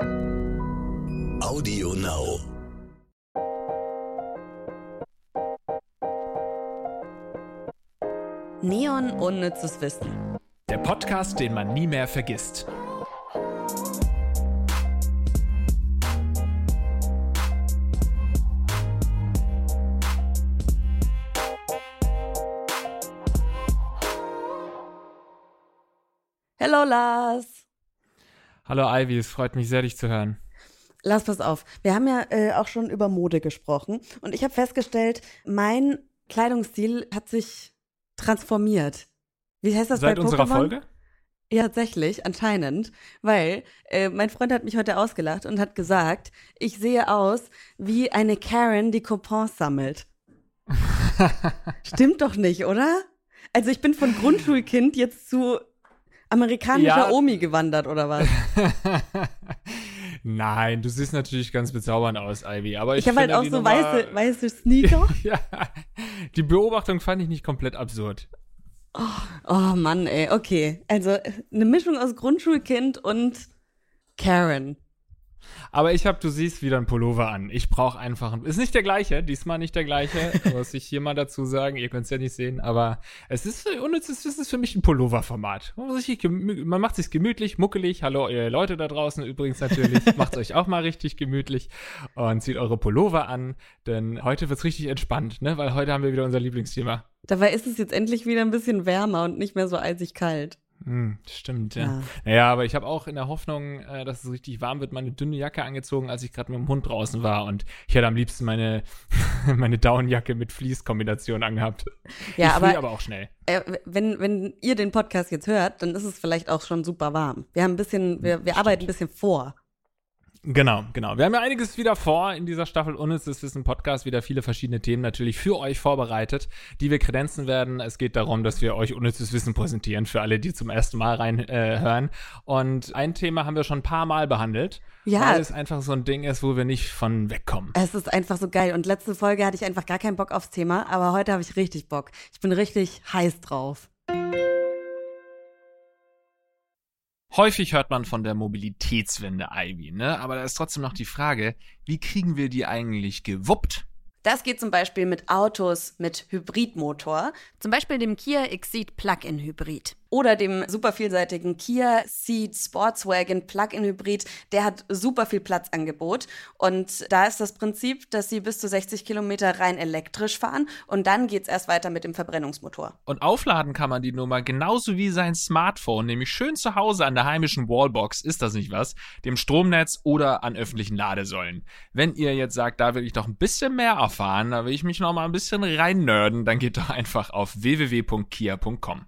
Audio Now. Neon unnützes Wissen. Der Podcast, den man nie mehr vergisst. Hallo Lars. Hallo Ivy, es freut mich sehr, dich zu hören. Lars, pass auf. Wir haben ja äh, auch schon über Mode gesprochen und ich habe festgestellt, mein Kleidungsstil hat sich transformiert. Wie heißt das Seit bei unserer Pokémon? Folge? Ja, tatsächlich, anscheinend, weil äh, mein Freund hat mich heute ausgelacht und hat gesagt, ich sehe aus wie eine Karen, die Coupons sammelt. Stimmt doch nicht, oder? Also ich bin von Grundschulkind jetzt zu amerikanischer Ja. Omi gewandert, oder was? Nein, du siehst natürlich ganz bezaubernd aus, Ivy. Aber ich, Ich habe halt auch so Nummer- weiße, weiße Sneaker. ja, die Beobachtung fand ich nicht komplett absurd. Oh Mann, ey, okay. Also äh, eine Mischung aus Grundschulkind und Karen. Aber ich habe, du siehst wieder einen Pullover an. Ich brauche einfach einen. Ist nicht der gleiche, diesmal nicht der gleiche, muss ich hier mal dazu sagen. Ihr könnt es ja nicht sehen, aber es ist unnützes Wissen ist für mich ein Pulloverformat. Man, man macht sich gemütlich, muckelig. Hallo, ihr Leute da draußen übrigens natürlich. macht euch auch mal richtig gemütlich und zieht eure Pullover an, denn heute wird's richtig entspannt, ne? Weil heute haben wir wieder unser Lieblingsthema. Dabei ist es jetzt endlich wieder ein bisschen wärmer und nicht mehr so eisig kalt. Hm, stimmt, ja. Ja. Naja, aber ich habe auch in der Hoffnung, äh, dass es richtig warm wird, meine dünne Jacke angezogen, als ich gerade mit dem Hund draußen war. Und ich hätte am liebsten meine, meine Downjacke mit Fließkombination angehabt. Ja, ich aber, aber auch schnell. äh, wenn, wenn ihr den Podcast jetzt hört, dann ist es vielleicht auch schon super warm. Wir haben ein bisschen, wir, wir arbeiten ein bisschen vor. Genau, genau. Wir haben ja einiges wieder vor in dieser Staffel Unnützes Wissen Podcast, wieder viele verschiedene Themen natürlich für euch vorbereitet, die wir kredenzen werden. Es geht darum, dass wir euch unnützes Wissen präsentieren für alle, die zum ersten Mal reinhören. Äh. Und ein Thema haben wir schon ein paar Mal behandelt, Ja. weil es einfach so ein Ding ist, wo wir nicht von wegkommen. Es ist einfach so geil. Und letzte Folge hatte ich einfach gar keinen Bock aufs Thema, aber heute habe ich richtig Bock. Ich bin richtig heiß drauf. Häufig hört man von der Mobilitätswende, Ivy, ne? Aber da ist trotzdem noch die Frage, wie kriegen wir die eigentlich gewuppt? Das geht zum Beispiel mit Autos mit Hybridmotor, zum Beispiel dem Kia Exceed Plug-in Hybrid. Oder dem super vielseitigen Kia Ceed Sportswagen Plug-in Hybrid. Der hat super viel Platzangebot. Und da ist das Prinzip, dass sie bis zu 60 Kilometer rein elektrisch fahren. Und dann geht's erst weiter mit dem Verbrennungsmotor. Und aufladen kann man die Nummer genauso wie sein Smartphone, nämlich schön zu Hause an der heimischen Wallbox, ist das nicht was, dem Stromnetz oder an öffentlichen Ladesäulen. Wenn ihr jetzt sagt, da will ich doch ein bisschen mehr erfahren, da will ich mich noch mal ein bisschen rein nerden, dann geht doch einfach auf www.kia.com.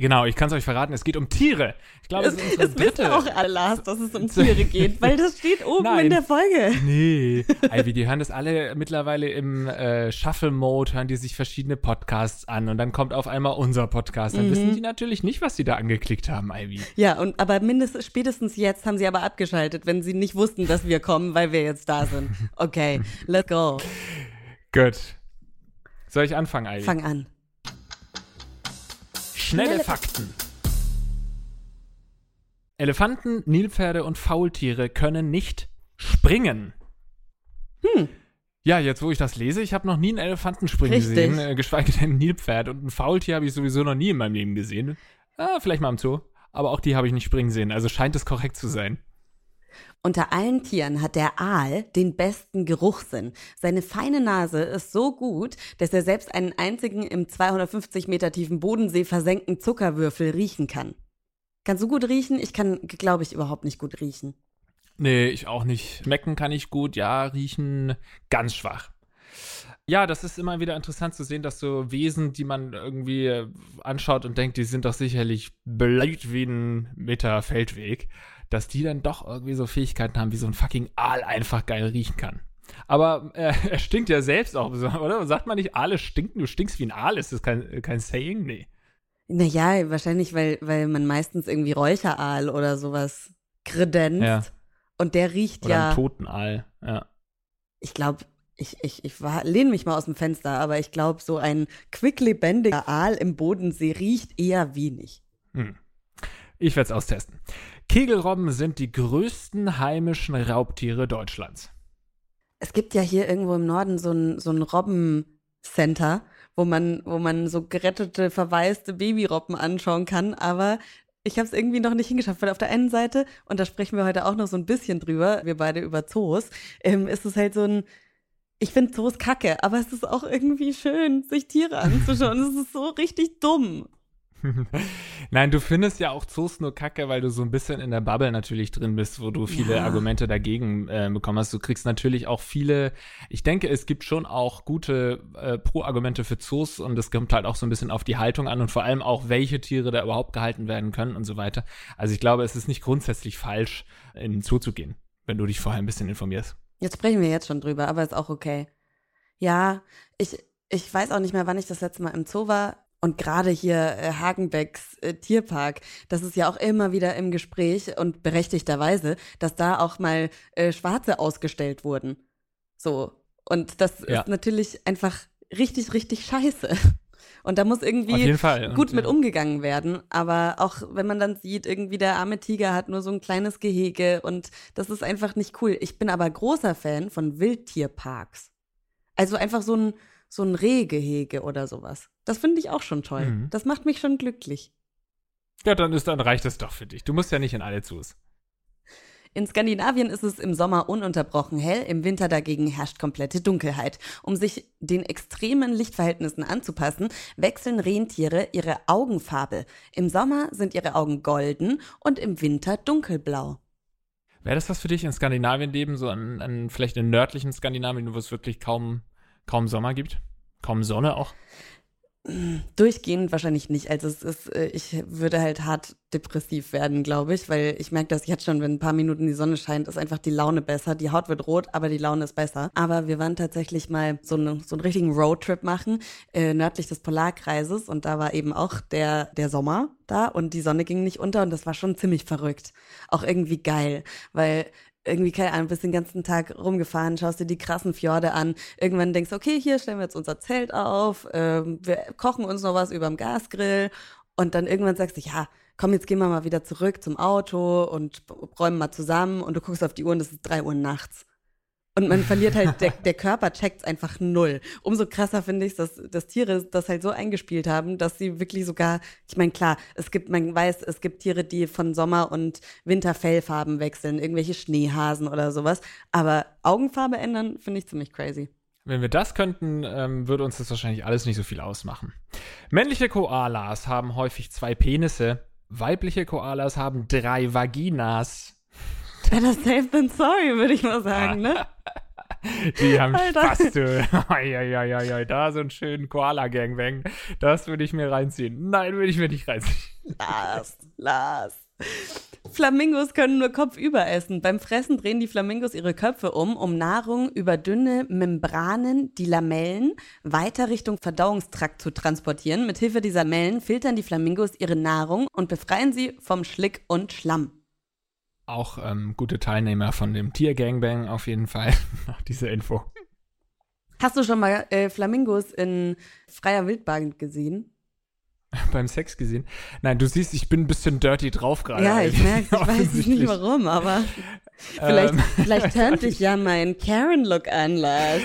Genau, ich kann es euch verraten, es geht um Tiere. Ich glaube, Es, es ist unsere es wissen dritte. auch alle, Lars, dass es um Tiere geht, weil das steht oben Nein. in der Folge. Nee, Ivy, die hören das alle mittlerweile im äh, Shuffle-Mode, hören die sich verschiedene Podcasts an und dann kommt auf einmal unser Podcast. Dann wissen die natürlich nicht, was sie da angeklickt haben, Ivy. Ja, und aber mindestens spätestens jetzt haben sie aber abgeschaltet, wenn sie nicht wussten, dass wir kommen, weil wir jetzt da sind. Okay, let's go. Gut. Soll ich anfangen, Ivy? Fang an. Schnelle Fakten. Elefanten, Nilpferde und Faultiere können nicht springen. Hm. Ja, jetzt wo ich das lese, ich habe noch nie einen Elefanten springen Richtig. gesehen, äh, geschweige denn ein Nilpferd. Und ein Faultier habe ich sowieso noch nie in meinem Leben gesehen. Ah, vielleicht mal im Zoo. Aber auch die habe ich nicht springen sehen. Also scheint es korrekt zu sein. Unter allen Tieren hat der Aal den besten Geruchssinn. Seine feine Nase ist so gut, dass er selbst einen einzigen im 250 Meter tiefen Bodensee versenkten Zuckerwürfel riechen kann. Kannst du gut riechen? Ich kann, glaube ich, überhaupt nicht gut riechen. Nee, ich auch nicht. Schmecken kann ich gut, ja, riechen ganz schwach. Ja, das ist immer wieder interessant zu sehen, dass so Wesen, die man irgendwie anschaut und denkt, die sind doch sicherlich blöd wie ein Meter Feldweg, dass die dann doch irgendwie so Fähigkeiten haben, wie so ein fucking Aal einfach geil riechen kann. Aber äh, er stinkt ja selbst auch, oder? Sagt man nicht, Aale stinken, du stinkst wie ein Aal, ist das kein, kein Saying? Nee. Naja, wahrscheinlich, weil, weil man meistens irgendwie Räucheraal oder sowas kredenzt. Ja. Und der riecht Oder ja. ein Totenaal, ja. Ich glaube, ich, ich, ich war- lehne mich mal aus dem Fenster, aber ich glaube, so ein quicklebendiger Aal im Bodensee riecht eher wenig. Hm. Ich werde es austesten. Kegelrobben sind die größten heimischen Raubtiere Deutschlands. Es gibt ja hier irgendwo im Norden so ein, so ein Robbencenter, wo man, wo man so gerettete, verwaiste Babyrobben anschauen kann, aber ich habe es irgendwie noch nicht hingeschafft, weil auf der einen Seite, und da sprechen wir heute auch noch so ein bisschen drüber, wir beide über Zoos, ähm, ist es halt so ein, ich finde Zoos kacke, aber es ist auch irgendwie schön, sich Tiere anzuschauen. es ist so richtig dumm. Nein, du findest ja auch Zoos nur kacke, weil du so ein bisschen in der Bubble natürlich drin bist, wo du viele ja. Argumente dagegen äh, bekommen hast. Du kriegst natürlich auch viele, ich denke, es gibt schon auch gute äh, Pro-Argumente für Zoos und es kommt halt auch so ein bisschen auf die Haltung an und vor allem auch, welche Tiere da überhaupt gehalten werden können und so weiter. Also ich glaube, es ist nicht grundsätzlich falsch, in den Zoo zu gehen, wenn du dich vorher ein bisschen informierst. Jetzt sprechen wir jetzt schon drüber, aber ist auch okay. Ja, ich, ich weiß auch nicht mehr, wann ich das letzte Mal im Zoo war. Und gerade hier äh, Hagenbecks äh, Tierpark, das ist ja auch immer wieder im Gespräch und berechtigterweise, dass da auch mal äh, Schwarze ausgestellt wurden. So. Und das ja. ist natürlich einfach richtig, richtig scheiße. Und da muss irgendwie gut mit umgegangen werden. Aber auch wenn man dann sieht, irgendwie der arme Tiger hat nur so ein kleines Gehege und das ist einfach nicht cool. Ich bin aber großer Fan von Wildtierparks. Also einfach so ein, so ein Rehgehege oder sowas. Das finde ich auch schon toll. Mhm. Das macht mich schon glücklich. Ja, dann ist dann reicht es doch für dich. Du musst ja nicht in alle Zoos. In Skandinavien ist es im Sommer ununterbrochen hell, im Winter dagegen herrscht komplette Dunkelheit. Um sich den extremen Lichtverhältnissen anzupassen, wechseln Rentiere ihre Augenfarbe. Im Sommer sind ihre Augen golden und im Winter dunkelblau. Wäre das was für dich in Skandinavien leben, so an, an vielleicht in nördlichen Skandinavien, wo es wirklich kaum, kaum Sommer gibt? Kaum Sonne auch? Durchgehend wahrscheinlich nicht. Also es ist, äh, ich würde halt hart depressiv werden, glaube ich, weil ich merke das jetzt schon, wenn ein paar Minuten die Sonne scheint, ist einfach die Laune besser. Die Haut wird rot, aber die Laune ist besser. Aber wir waren tatsächlich mal so, eine, so einen richtigen Roadtrip machen, äh, nördlich des Polarkreises und da war eben auch der, der Sommer da und die Sonne ging nicht unter und das war schon ziemlich verrückt. Auch irgendwie geil, weil irgendwie, keine Ahnung, bist den ganzen Tag rumgefahren, schaust dir die krassen Fjorde an. Irgendwann denkst du, okay, hier stellen wir jetzt unser Zelt auf, ähm, wir kochen uns noch was überm Gasgrill und dann irgendwann sagst du, ja, komm, jetzt gehen wir mal wieder zurück zum Auto und räumen mal zusammen und du guckst auf die Uhr und es ist drei Uhr nachts. Und man verliert halt, der, der Körper checkt einfach null. Umso krasser finde ich, dass, dass Tiere das halt so eingespielt haben, dass sie wirklich sogar, ich meine, klar, es gibt, man weiß, es gibt Tiere, die von Sommer- und Winterfellfarben wechseln, irgendwelche Schneehasen oder sowas. Aber Augenfarbe ändern, finde ich ziemlich crazy. Wenn wir das könnten, ähm, würde uns das wahrscheinlich alles nicht so viel ausmachen. Männliche Koalas haben häufig zwei Penisse. Weibliche Koalas haben drei Vaginas. Better safe than sorry, würde ich mal sagen, ne? Die haben Alter. Spaß, du. Eieieiei, da so einen schönen Koala-Gangbang. Das würde ich mir reinziehen. Nein, würde ich mir nicht reinziehen. Lars, Lars. Flamingos können nur kopfüber essen. Beim Fressen drehen die Flamingos ihre Köpfe um, um Nahrung über dünne Membranen, die Lamellen, weiter Richtung Verdauungstrakt zu transportieren. Mithilfe dieser Lamellen filtern die Flamingos ihre Nahrung und befreien sie vom Schlick und Schlamm auch ähm, gute Teilnehmer von dem Tier-Gangbang auf jeden Fall nach dieser Info. Hast du schon mal äh, Flamingos in freier Wildbahn gesehen? Beim Sex gesehen? Nein, du siehst, ich bin ein bisschen dirty drauf gerade. Ja, ich merke, ich weiß nicht warum, aber vielleicht, ähm, vielleicht tönt dich ja mein Karen-Look an, Lars.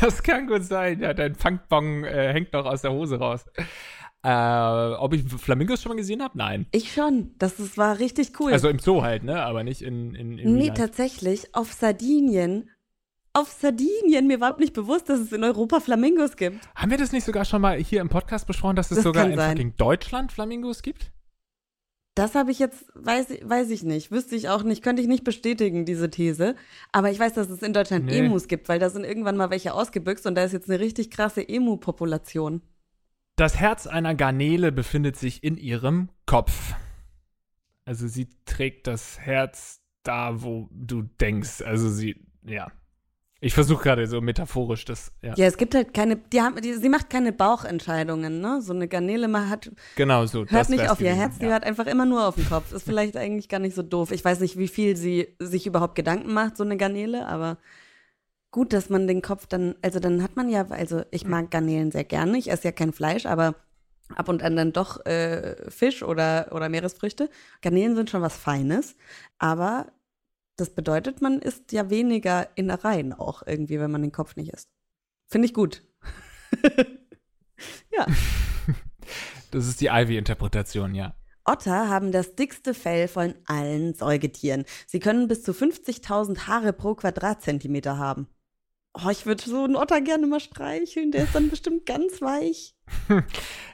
Das kann gut sein, ja, dein Funkbong äh, hängt noch aus der Hose raus. Äh, ob ich Flamingos schon mal gesehen habe? Nein. Ich schon. Das, das war richtig cool. Also im Zoo halt, ne? Aber nicht in. in, in nee, tatsächlich. Auf Sardinien. Auf Sardinien. Mir war nicht bewusst, dass es in Europa Flamingos gibt. Haben wir das nicht sogar schon mal hier im Podcast besprochen, dass es das sogar in fucking Deutschland Flamingos gibt? Das habe ich jetzt, weiß, weiß ich nicht, wüsste ich auch nicht, könnte ich nicht bestätigen, diese These. Aber ich weiß, dass es in Deutschland nee. Emus gibt, weil da sind irgendwann mal welche ausgebüxt und da ist jetzt eine richtig krasse Emu-Population. Das Herz einer Garnele befindet sich in ihrem Kopf. Also sie trägt das Herz da, wo du denkst. Also sie, ja. Ich versuche gerade so metaphorisch das, ja. Ja, es gibt halt keine, die haben, die, sie macht keine Bauchentscheidungen, ne? So eine Garnele man hat, genau so, hört nicht auf ihr Herz, ja. die hört einfach immer nur auf den Kopf. Ist vielleicht eigentlich gar nicht so doof. Ich weiß nicht, wie viel sie sich überhaupt Gedanken macht, so eine Garnele, aber gut, dass man den Kopf dann, also dann hat man ja, also ich mag Garnelen sehr gerne, ich esse ja kein Fleisch, aber ab und an dann doch äh, Fisch oder, oder Meeresfrüchte. Garnelen sind schon was Feines, aber das bedeutet, man isst ja weniger Innereien auch irgendwie, wenn man den Kopf nicht isst. Finde ich gut. ja. Das ist die Ivy-Interpretation, ja. Otter haben das dickste Fell von allen Säugetieren. Sie können bis zu 50.000 Haare pro Quadratzentimeter haben. Oh, ich würde so einen Otter gerne mal streicheln. Der ist dann bestimmt ganz weich.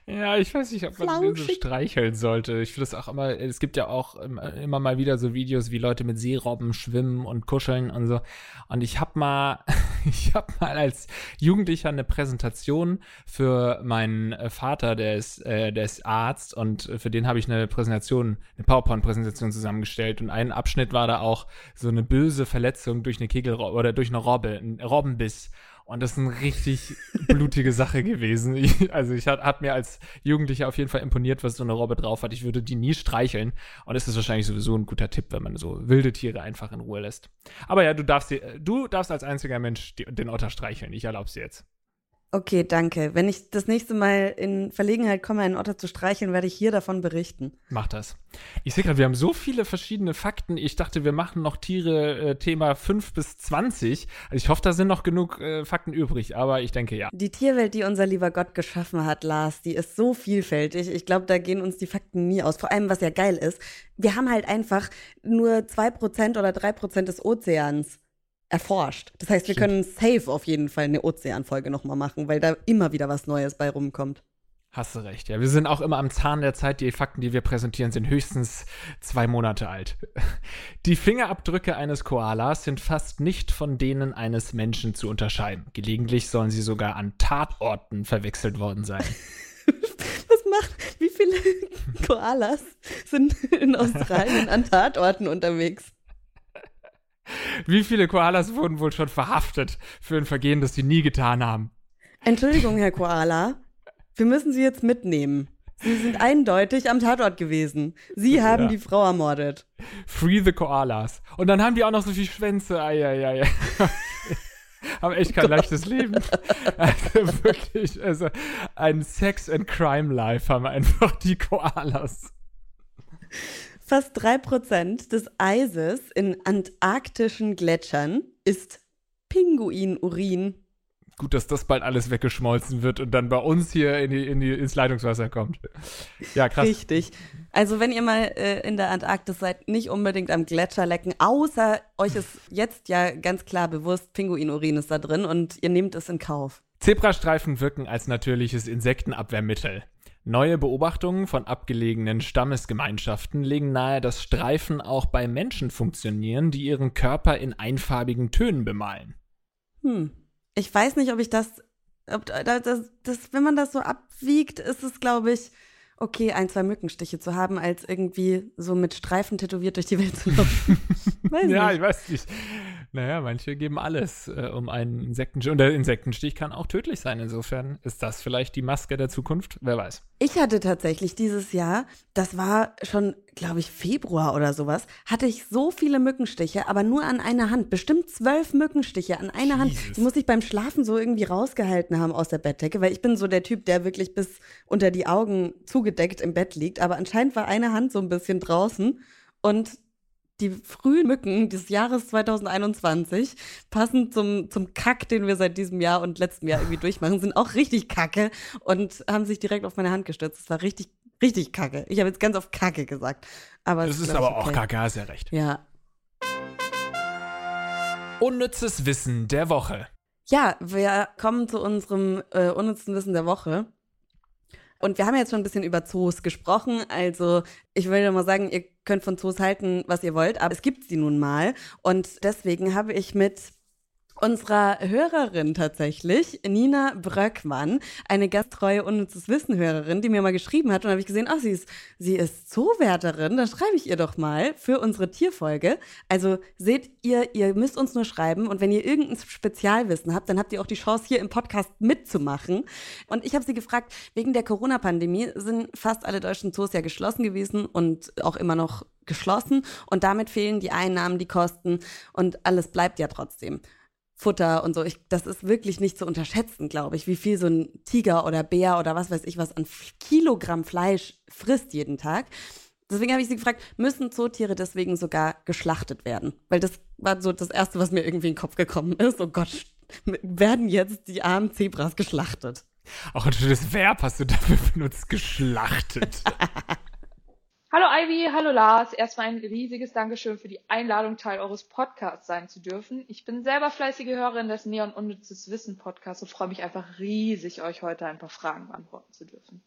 Ja, ich weiß nicht, ob man den so streicheln sollte. Ich finde es auch immer, es gibt ja auch immer mal wieder so Videos, wie Leute mit Seerobben schwimmen und kuscheln und so. Und ich habe mal, ich habe mal als Jugendlicher eine Präsentation für meinen Vater, der ist, äh, der ist Arzt und für den habe ich eine Präsentation, eine PowerPoint-Präsentation zusammengestellt und ein Abschnitt war da auch so eine böse Verletzung durch eine Kegel oder durch eine Robbe, ein Robbenbiss. Und das ist eine richtig blutige Sache gewesen. Ich, also ich hat, hat mir als Jugendlicher auf jeden Fall imponiert, was so eine Robbe drauf hat. Ich würde die nie streicheln. Und es ist wahrscheinlich sowieso ein guter Tipp, wenn man so wilde Tiere einfach in Ruhe lässt. Aber ja, du darfst, du darfst als einziger Mensch die, den Otter streicheln. Ich erlaub's dir jetzt. Okay, danke. Wenn ich das nächste Mal in Verlegenheit komme, einen Otter zu streicheln, werde ich hier davon berichten. Mach das. Ich sehe gerade, wir haben so viele verschiedene Fakten. Ich dachte, wir machen noch Tiere äh, Thema 5 bis 20. Also ich hoffe, da sind noch genug äh, Fakten übrig, aber ich denke ja. Die Tierwelt, die unser lieber Gott geschaffen hat, Lars, die ist so vielfältig. Ich glaube, da gehen uns die Fakten nie aus. Vor allem, was ja geil ist, wir haben halt einfach nur 2% oder 3% des Ozeans erforscht. Das heißt, wir können safe auf jeden Fall eine Ozeanfolge nochmal machen, weil da immer wieder was Neues bei rumkommt. Hast du recht, ja. Wir sind auch immer am Zahn der Zeit. Die Fakten, die wir präsentieren, sind höchstens zwei Monate alt. Die Fingerabdrücke eines Koalas sind fast nicht von denen eines Menschen zu unterscheiden. Gelegentlich sollen sie sogar an Tatorten verwechselt worden sein. Was macht, wie viele Koalas sind in Australien an Tatorten unterwegs? Wie viele Koalas wurden wohl schon verhaftet für ein Vergehen, das sie nie getan haben? Entschuldigung, Herr Koala. Wir müssen Sie jetzt mitnehmen. Sie sind eindeutig am Tatort gewesen. Sie haben ja. die Frau ermordet. Free the Koalas. Und dann haben die auch noch so viel Schwänze. Eieiei. haben echt kein oh leichtes Leben. Also wirklich, also ein Sex and Crime Life haben einfach die Koalas. Fast drei Prozent des Eises in antarktischen Gletschern ist Pinguinurin. Gut, dass das bald alles weggeschmolzen wird und dann bei uns hier in die, in die, ins Leitungswasser kommt. Ja, krass. Richtig. Also, wenn ihr mal äh, in der Antarktis seid, nicht unbedingt am Gletscher lecken, außer euch ist jetzt ja ganz klar bewusst, Pinguinurin ist da drin und ihr nehmt es in Kauf. Zebrastreifen wirken als natürliches Insektenabwehrmittel. Neue Beobachtungen von abgelegenen Stammesgemeinschaften legen nahe, dass Streifen auch bei Menschen funktionieren, die ihren Körper in einfarbigen Tönen bemalen. Hm. Ich weiß nicht, ob ich das, ob das, das wenn man das so abwiegt, ist es, glaube ich, okay, ein, zwei Mückenstiche zu haben, als irgendwie so mit Streifen tätowiert durch die Welt zu laufen. ja, nicht. ich weiß nicht. Naja, manche geben alles äh, um einen Insektenstich. Und der Insektenstich kann auch tödlich sein. Insofern ist das vielleicht die Maske der Zukunft. Wer weiß. Ich hatte tatsächlich dieses Jahr, das war schon, glaube ich, Februar oder sowas, hatte ich so viele Mückenstiche, aber nur an einer Hand. Bestimmt zwölf Mückenstiche an einer Jesus. Hand. Die muss ich beim Schlafen so irgendwie rausgehalten haben aus der Bettdecke, weil ich bin so der Typ, der wirklich bis unter die Augen zugedeckt im Bett liegt. Aber anscheinend war eine Hand so ein bisschen draußen und die frühen Mücken des Jahres 2021, passend zum, zum Kack, den wir seit diesem Jahr und letztem Jahr irgendwie durchmachen, sind auch richtig kacke und haben sich direkt auf meine Hand gestürzt. Das war richtig, richtig kacke. Ich habe jetzt ganz oft kacke gesagt. Aber das ist aber okay. auch kacke, hast ja recht. Ja. Unnützes Wissen der Woche. Ja, wir kommen zu unserem äh, unnützen Wissen der Woche. Und wir haben jetzt schon ein bisschen über Zoos gesprochen. Also ich will mal sagen, ihr könnt von Zoos halten, was ihr wollt, aber es gibt sie nun mal. Und deswegen habe ich mit unserer Hörerin tatsächlich, Nina Bröckmann, eine gasttreue unnützes Wissen-Hörerin, die mir mal geschrieben hat und habe ich gesehen, ach, sie ist, sie ist Zoowärterin, da schreibe ich ihr doch mal für unsere Tierfolge. Also seht ihr, ihr müsst uns nur schreiben und wenn ihr irgendein Spezialwissen habt, dann habt ihr auch die Chance, hier im Podcast mitzumachen. Und ich habe sie gefragt, wegen der Corona-Pandemie sind fast alle deutschen Zoos ja geschlossen gewesen und auch immer noch geschlossen und damit fehlen die Einnahmen, die Kosten und alles bleibt ja trotzdem. Futter und so. Ich, das ist wirklich nicht zu unterschätzen, glaube ich, wie viel so ein Tiger oder Bär oder was weiß ich was an Kilogramm Fleisch frisst jeden Tag. Deswegen habe ich sie gefragt, müssen Zootiere deswegen sogar geschlachtet werden? Weil das war so das Erste, was mir irgendwie in den Kopf gekommen ist. Oh Gott, werden jetzt die armen Zebras geschlachtet? Auch ein schönes Verb hast du dafür benutzt, geschlachtet. hallo Ivy, hallo Lars. Erstmal ein riesiges Dankeschön für die Einladung, Teil eures Podcasts sein zu dürfen. Ich bin selber fleißige Hörerin des Neon Unnützes Wissen Podcasts und freue mich einfach riesig, euch heute ein paar Fragen beantworten zu dürfen.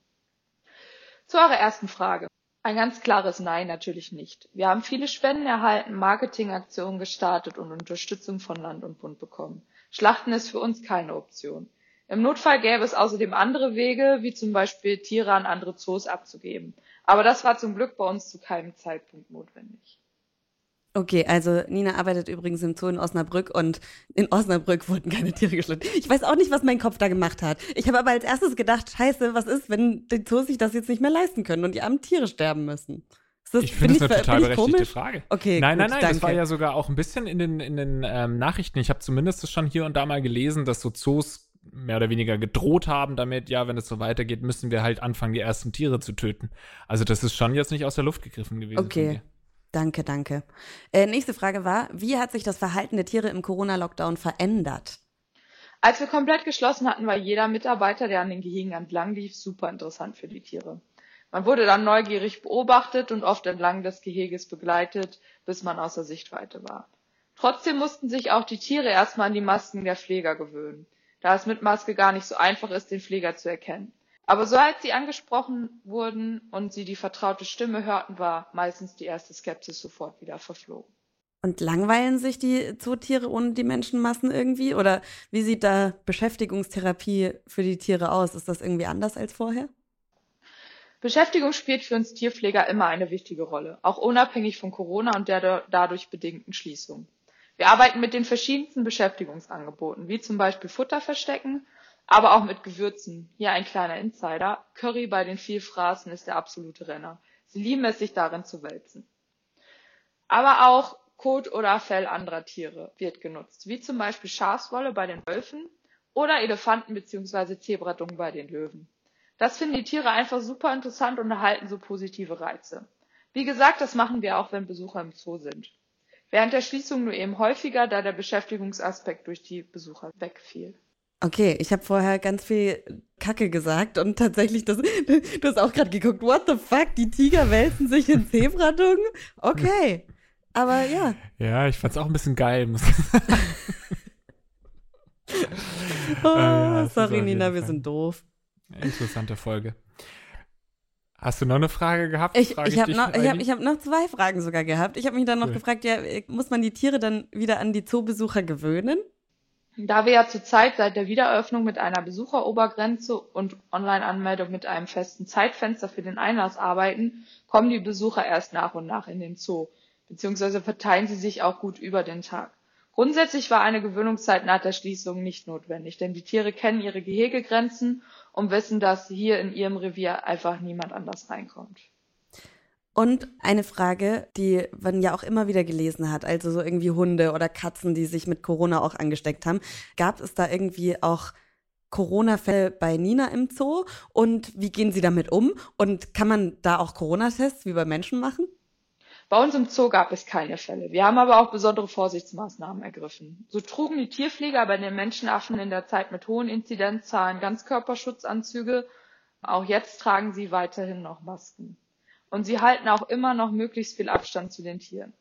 Zu eurer ersten Frage. Ein ganz klares Nein natürlich nicht. Wir haben viele Spenden erhalten, Marketingaktionen gestartet und Unterstützung von Land und Bund bekommen. Schlachten ist für uns keine Option. Im Notfall gäbe es außerdem andere Wege, wie zum Beispiel Tiere an andere Zoos abzugeben. Aber das war zum Glück bei uns zu keinem Zeitpunkt notwendig. Okay, also Nina arbeitet übrigens im Zoo in Osnabrück und in Osnabrück wurden keine Tiere geschlachtet. Ich weiß auch nicht, was mein Kopf da gemacht hat. Ich habe aber als erstes gedacht, scheiße, was ist, wenn die Zoos sich das jetzt nicht mehr leisten können und die armen Tiere sterben müssen? Das, ich finde das eine total berechtigte komisch? Frage. Okay, nein, gut, nein, nein, danke. das war ja sogar auch ein bisschen in den, in den ähm, Nachrichten. Ich habe zumindest schon hier und da mal gelesen, dass so Zoos mehr oder weniger gedroht haben damit, ja, wenn es so weitergeht, müssen wir halt anfangen, die ersten Tiere zu töten. Also das ist schon jetzt nicht aus der Luft gegriffen gewesen. Okay. Danke, danke. Äh, nächste Frage war, wie hat sich das Verhalten der Tiere im Corona-Lockdown verändert? Als wir komplett geschlossen hatten, war jeder Mitarbeiter, der an den Gehegen entlang lief, super interessant für die Tiere. Man wurde dann neugierig beobachtet und oft entlang des Geheges begleitet, bis man außer Sichtweite war. Trotzdem mussten sich auch die Tiere erstmal an die Masken der Pfleger gewöhnen, da es mit Maske gar nicht so einfach ist, den Pfleger zu erkennen. Aber sobald sie angesprochen wurden und sie die vertraute Stimme hörten, war meistens die erste Skepsis sofort wieder verflogen. Und langweilen sich die Zootiere ohne die Menschenmassen irgendwie? Oder wie sieht da Beschäftigungstherapie für die Tiere aus? Ist das irgendwie anders als vorher? Beschäftigung spielt für uns Tierpfleger immer eine wichtige Rolle, auch unabhängig von Corona und der dadurch bedingten Schließung. Wir arbeiten mit den verschiedensten Beschäftigungsangeboten, wie zum Beispiel Futter verstecken, aber auch mit Gewürzen. Hier ein kleiner Insider. Curry bei den Vielfraßen ist der absolute Renner. Sie lieben es, sich darin zu wälzen. Aber auch Kot oder Fell anderer Tiere wird genutzt, wie zum Beispiel Schafswolle bei den Wölfen oder Elefanten bzw. Zebradungen bei den Löwen. Das finden die Tiere einfach super interessant und erhalten so positive Reize. Wie gesagt, das machen wir auch, wenn Besucher im Zoo sind. Während der Schließung nur eben häufiger, da der Beschäftigungsaspekt durch die Besucher wegfiel. Okay, ich habe vorher ganz viel Kacke gesagt und tatsächlich, das, du hast auch gerade geguckt, what the fuck, die Tiger wälzen sich in Zebradungen? Okay, aber ja. Ja, ich fand's auch ein bisschen geil, muss ich sagen. oh, ja, sorry, Nina, wir sind doof. Interessante Folge. Hast du noch eine Frage gehabt? Ich, ich habe noch, hab, hab noch zwei Fragen sogar gehabt. Ich habe mich dann noch cool. gefragt, ja, muss man die Tiere dann wieder an die Zoobesucher gewöhnen? Da wir ja zurzeit seit der Wiedereröffnung mit einer Besucherobergrenze und Online-Anmeldung mit einem festen Zeitfenster für den Einlass arbeiten, kommen die Besucher erst nach und nach in den Zoo, beziehungsweise verteilen sie sich auch gut über den Tag. Grundsätzlich war eine Gewöhnungszeit nach der Schließung nicht notwendig, denn die Tiere kennen ihre Gehegegrenzen und wissen, dass hier in ihrem Revier einfach niemand anders reinkommt. Und eine Frage, die man ja auch immer wieder gelesen hat, also so irgendwie Hunde oder Katzen, die sich mit Corona auch angesteckt haben. Gab es da irgendwie auch Corona-Fälle bei Nina im Zoo? Und wie gehen Sie damit um? Und kann man da auch Corona-Tests wie bei Menschen machen? Bei uns im Zoo gab es keine Fälle. Wir haben aber auch besondere Vorsichtsmaßnahmen ergriffen. So trugen die Tierpfleger bei den Menschenaffen in der Zeit mit hohen Inzidenzzahlen Ganzkörperschutzanzüge. Auch jetzt tragen sie weiterhin noch Masken. Und sie halten auch immer noch möglichst viel Abstand zu den Tieren.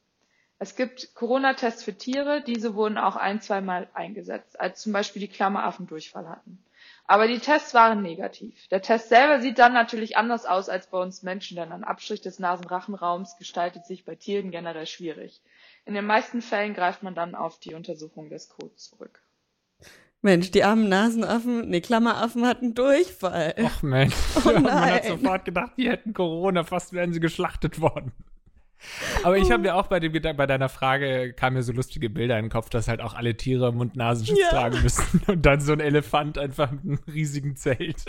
Es gibt Corona-Tests für Tiere, diese wurden auch ein, zweimal eingesetzt, als zum Beispiel die Klammeraffen Durchfall hatten. Aber die Tests waren negativ. Der Test selber sieht dann natürlich anders aus als bei uns Menschen, denn ein Abstrich des Nasenrachenraums gestaltet sich bei Tieren generell schwierig. In den meisten Fällen greift man dann auf die Untersuchung des Codes zurück. Mensch, die armen Nasenaffen, nee, Klammeraffen hatten Durchfall. Ach Mensch, oh man hat sofort gedacht, die hätten Corona, fast wären sie geschlachtet worden. Aber ich habe mir auch bei dem Gedanken, bei deiner Frage kamen mir so lustige Bilder in den Kopf, dass halt auch alle Tiere Mund-Nasenschutz Ja. tragen müssen. Und dann so ein Elefant einfach mit einem riesigen Zelt.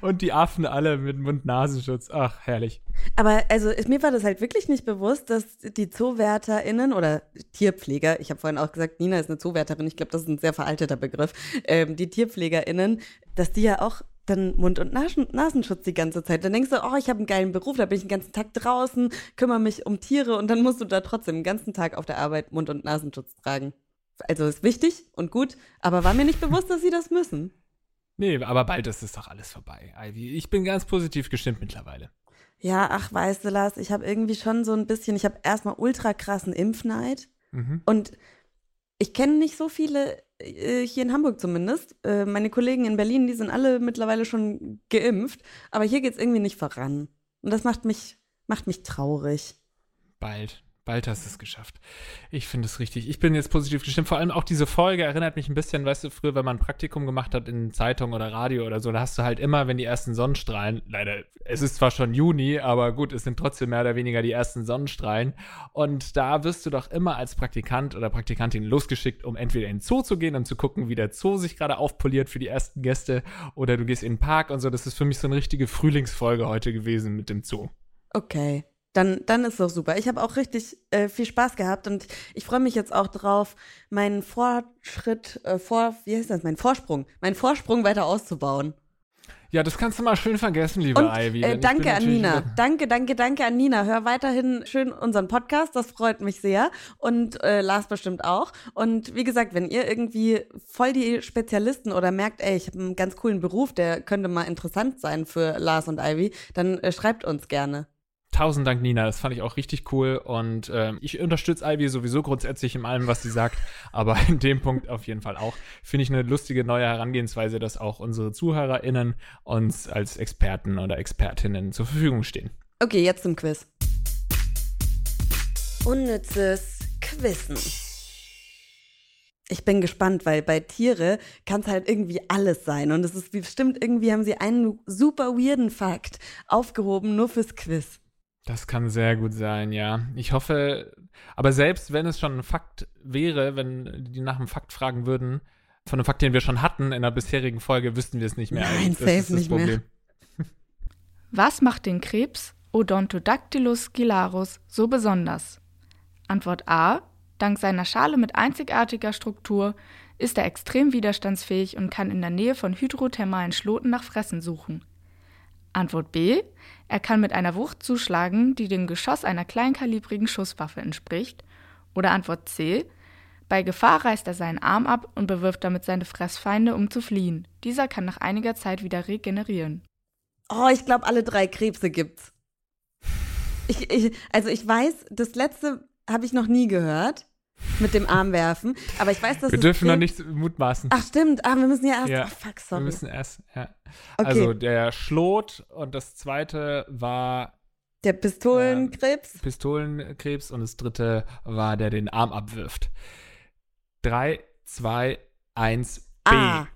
Und die Affen alle mit Mund-Nasenschutz. Ach, herrlich. Aber also mir war das halt wirklich nicht bewusst, dass die ZoowärterInnen oder Tierpfleger, ich habe vorhin auch gesagt, Nina ist eine Zoowärterin, ich glaube, das ist ein sehr veralteter Begriff, ähm, die TierpflegerInnen, dass die ja auch dann Mund- und Nasen Nasenschutz die ganze Zeit. Dann denkst du, oh, ich habe einen geilen Beruf, da bin ich den ganzen Tag draußen, kümmere mich um Tiere und dann musst du da trotzdem den ganzen Tag auf der Arbeit Mund- und Nasenschutz tragen. Also ist wichtig und gut, aber war mir nicht bewusst, dass sie das müssen. Nee, aber bald ist es doch alles vorbei, Ivy. Ich bin ganz positiv gestimmt mittlerweile. Ja, ach, weißt du, Lars, ich habe irgendwie schon so ein bisschen, ich habe erstmal ultra krassen Impfneid. Mhm. Und ich kenne nicht so viele, hier in Hamburg zumindest. Äh, meine Kollegen in Berlin, die sind alle mittlerweile schon geimpft, aber hier geht's irgendwie nicht voran. Und das macht mich, macht mich traurig. Bald. Bald hast du es geschafft. Ich finde es richtig. Ich bin jetzt positiv gestimmt. Vor allem auch diese Folge erinnert mich ein bisschen, weißt du, früher, wenn man ein Praktikum gemacht hat in Zeitung oder Radio oder so, da hast du halt immer, wenn die ersten Sonnenstrahlen, leider, es ist zwar schon Juni, aber gut, es sind trotzdem mehr oder weniger die ersten Sonnenstrahlen. Und da wirst du doch immer als Praktikant oder Praktikantin losgeschickt, um entweder in den Zoo zu gehen und zu gucken, wie der Zoo sich gerade aufpoliert für die ersten Gäste, oder du gehst in den Park und so. Das ist für mich so eine richtige Frühlingsfolge heute gewesen mit dem Zoo. Okay. Dann, dann ist doch super. Ich habe auch richtig äh, viel Spaß gehabt und ich freue mich jetzt auch drauf, meinen Fortschritt, äh, vor, wie heißt das, meinen Vorsprung, meinen Vorsprung weiter auszubauen. Ja, das kannst du mal schön vergessen, liebe Und Ivy. äh, danke an Nina. Danke, danke, danke an Nina. Hör weiterhin schön unseren Podcast. Das freut mich sehr. Und äh, Lars bestimmt auch. Und wie gesagt, wenn ihr irgendwie voll die Spezialisten oder merkt, ey, ich habe einen ganz coolen Beruf, der könnte mal interessant sein für Lars und Ivy, dann äh, schreibt uns gerne. Tausend Dank, Nina. Das fand ich auch richtig cool. Und ähm, ich unterstütze Ivy sowieso grundsätzlich in allem, was sie sagt. Aber in dem Punkt auf jeden Fall auch. Finde ich eine lustige neue Herangehensweise, dass auch unsere ZuhörerInnen uns als Experten oder Expertinnen zur Verfügung stehen. Okay, jetzt zum Quiz. Unnützes Quissen. Ich bin gespannt, weil bei Tiere kann es halt irgendwie alles sein. Und es ist bestimmt irgendwie, haben sie einen super weirden Fakt aufgehoben, nur fürs Quiz. Das kann sehr gut sein, ja. Ich hoffe, aber selbst wenn es schon ein Fakt wäre, wenn die nach einem Fakt fragen würden, von einem Fakt, den wir schon hatten in der bisherigen Folge, wüssten wir es nicht mehr. Nein, das safe ist das nicht mehr. Problem. Was macht den Krebs Odontodactylus gilarus so besonders? Antwort A. Dank seiner Schale mit einzigartiger Struktur ist er extrem widerstandsfähig und kann in der Nähe von hydrothermalen Schloten nach Fressen suchen. Antwort B. Er kann mit einer Wucht zuschlagen, die dem Geschoss einer kleinkalibrigen Schusswaffe entspricht. Oder Antwort C. Bei Gefahr reißt er seinen Arm ab und bewirft damit seine Fressfeinde, um zu fliehen. Dieser kann nach einiger Zeit wieder regenerieren. Oh, ich glaube, alle drei Krebse gibt's. Ich, ich, also ich weiß, das letzte habe ich noch nie gehört mit dem Armwerfen, aber ich weiß, dass Wir dürfen noch nicht mutmaßen. Ach stimmt, ah, wir müssen ja erst. Ja, oh, fuck, Wir sorry. müssen erst, ja. Okay. Also der Schlot und das zweite war Der Pistolenkrebs. Pistolenkrebs und das dritte war, der den Arm abwirft. Drei, zwei, eins, B. Ah.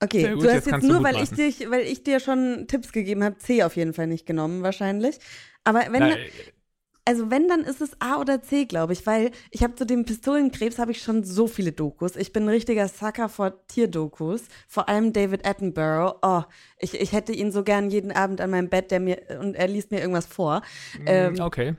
Okay, gut, du jetzt hast jetzt du nur, weil ich, dich, weil ich dir schon Tipps gegeben habe, C auf jeden Fall nicht genommen, wahrscheinlich. Aber wenn, Na, also wenn, dann ist es A oder C, glaube ich, weil ich habe zu dem Pistolenkrebs habe ich schon so viele Dokus. Ich bin ein richtiger Sucker vor Tierdokus, vor allem David Attenborough. Oh, ich, ich hätte ihn so gern jeden Abend an meinem Bett, der mir und er liest mir irgendwas vor. Ähm, okay.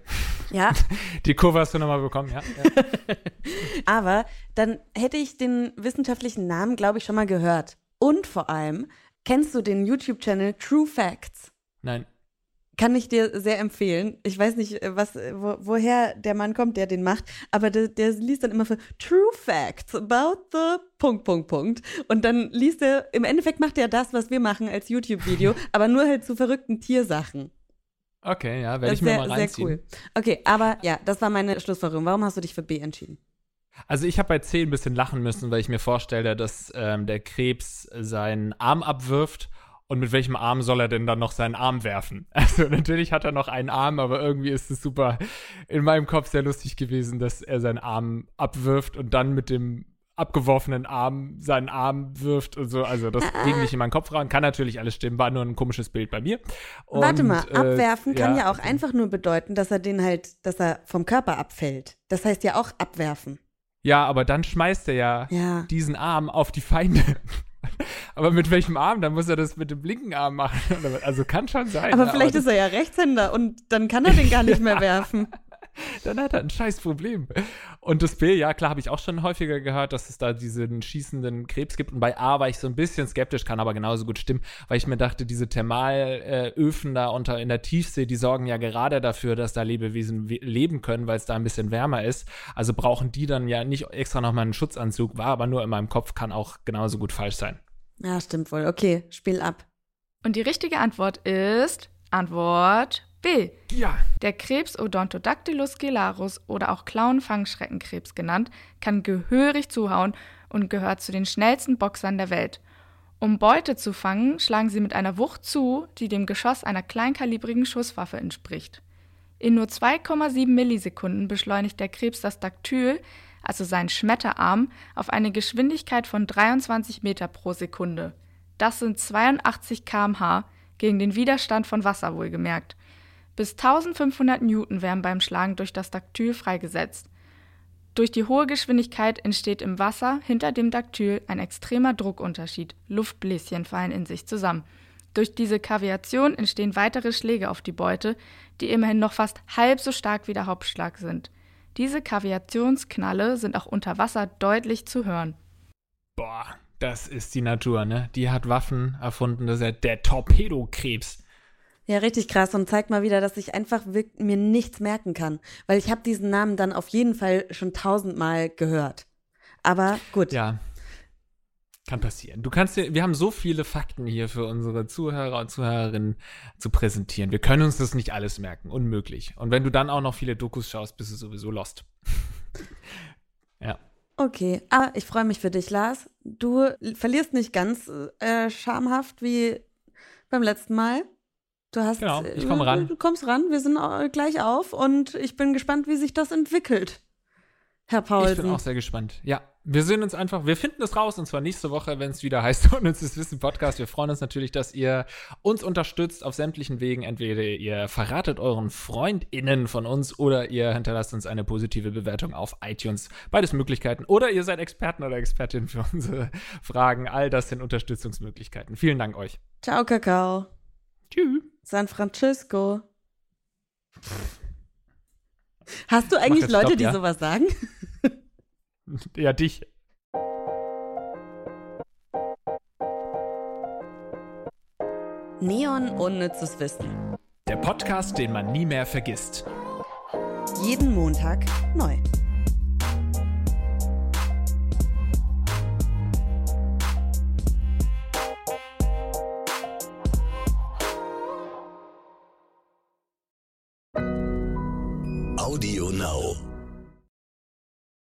Ja, Die Kurve hast du nochmal bekommen, ja. ja. aber dann hätte ich den wissenschaftlichen Namen, glaube ich, schon mal gehört. Und vor allem, kennst du den YouTube-Channel True Facts? Nein. Kann ich dir sehr empfehlen. Ich weiß nicht, äh, was, äh, wo, woher der Mann kommt, der den macht, aber der, der liest dann immer für True Facts about the Punkt, Punkt, Punkt. Und dann liest er, im Endeffekt macht er das, was wir machen als YouTube-Video, aber nur halt zu verrückten Tiersachen. Okay, ja, werde ich mir sehr, mal sehr reinziehen. cool. Okay, aber ja, das war meine Schlussfolgerung. Warum hast du dich für B entschieden? Also ich habe bei C ein bisschen lachen müssen, weil ich mir vorstelle, dass ähm, der Krebs seinen Arm abwirft und mit welchem Arm soll er denn dann noch seinen Arm werfen? Also natürlich hat er noch einen Arm, aber irgendwie ist es super in meinem Kopf sehr lustig gewesen, dass er seinen Arm abwirft und dann mit dem abgeworfenen Arm seinen Arm wirft und so. Also das Ah. ging nicht in meinen Kopf rein. Kann natürlich alles stimmen, war nur ein komisches Bild bei mir. Und, Warte mal, äh, abwerfen kann ja auch einfach nur bedeuten, dass er den halt, dass er vom Körper abfällt. Das heißt ja auch abwerfen. Ja, aber dann schmeißt er ja, Ja. diesen Arm auf die Feinde. Aber mit welchem Arm? Dann muss er das mit dem linken Arm machen. Also kann schon sein. Aber vielleicht das- ist er ja Rechtshänder und dann kann er den gar nicht mehr werfen. Dann hat er ein scheiß Problem. Und das B, ja klar, habe ich auch schon häufiger gehört, dass es da diesen schießenden Krebs gibt. Und bei A war ich so ein bisschen skeptisch, kann aber genauso gut stimmen, weil ich mir dachte, diese Thermalöfen da unter in der Tiefsee, die sorgen ja gerade dafür, dass da Lebewesen we- leben können, weil es da ein bisschen wärmer ist. Also brauchen die dann ja nicht extra nochmal einen Schutzanzug, war aber nur in meinem Kopf, kann auch genauso gut falsch sein. Ja, stimmt wohl. Okay, Spiel ab. Und die richtige Antwort ist Antwort B. Ja. Der Krebs Odontodactylus gelarus oder auch Klauenfangschreckenkrebs genannt, kann gehörig zuhauen und gehört zu den schnellsten Boxern der Welt. Um Beute zu fangen, schlagen sie mit einer Wucht zu, die dem Geschoss einer kleinkalibrigen Schusswaffe entspricht. In nur 2,7 Millisekunden beschleunigt der Krebs das Daktyl, also seinen Schmetterarm, auf eine Geschwindigkeit von 23 Meter pro Sekunde. Das sind 82 km/h gegen den Widerstand von Wasser wohlgemerkt. Bis 1500 Newton werden beim Schlagen durch das Daktyl freigesetzt. Durch die hohe Geschwindigkeit entsteht im Wasser hinter dem Daktyl ein extremer Druckunterschied. Luftbläschen fallen in sich zusammen. Durch diese Kaviation entstehen weitere Schläge auf die Beute, die immerhin noch fast halb so stark wie der Hauptschlag sind. Diese Kaviationsknalle sind auch unter Wasser deutlich zu hören. Boah, das ist die Natur, ne? Die hat Waffen erfunden, das ist ja der Torpedokrebs. Ja, richtig krass und zeigt mal wieder, dass ich einfach mir nichts merken kann. Weil ich habe diesen Namen dann auf jeden Fall schon tausendmal gehört. Aber gut. Ja. Kann passieren. Du kannst dir, wir haben so viele Fakten hier für unsere Zuhörer und Zuhörerinnen zu präsentieren. Wir können uns das nicht alles merken. Unmöglich. Und wenn du dann auch noch viele Dokus schaust, bist du sowieso lost. ja. Okay, aber ich freue mich für dich, Lars. Du verlierst nicht ganz äh, schamhaft wie beim letzten Mal. Du hast. Genau, ich äh, komm ran. Du kommst ran, wir sind äh, gleich auf und ich bin gespannt, wie sich das entwickelt. Herr Ich bin auch sehr gespannt. Ja, wir sehen uns einfach, wir finden es raus und zwar nächste Woche, wenn es wieder heißt das Wissen Podcast. Wir freuen uns natürlich, dass ihr uns unterstützt auf sämtlichen Wegen. Entweder ihr verratet euren FreundInnen von uns oder ihr hinterlasst uns eine positive Bewertung auf iTunes. Beides Möglichkeiten. Oder ihr seid Experten oder Expertinnen für unsere Fragen. All das sind Unterstützungsmöglichkeiten. Vielen Dank euch. Ciao, Kakao. Tschüss. San Francisco. Hast du eigentlich Leute, Stopp, die ja? sowas sagen? Ja, dich. Neon unnützes Wissen. Der Podcast, den man nie mehr vergisst. Jeden Montag neu.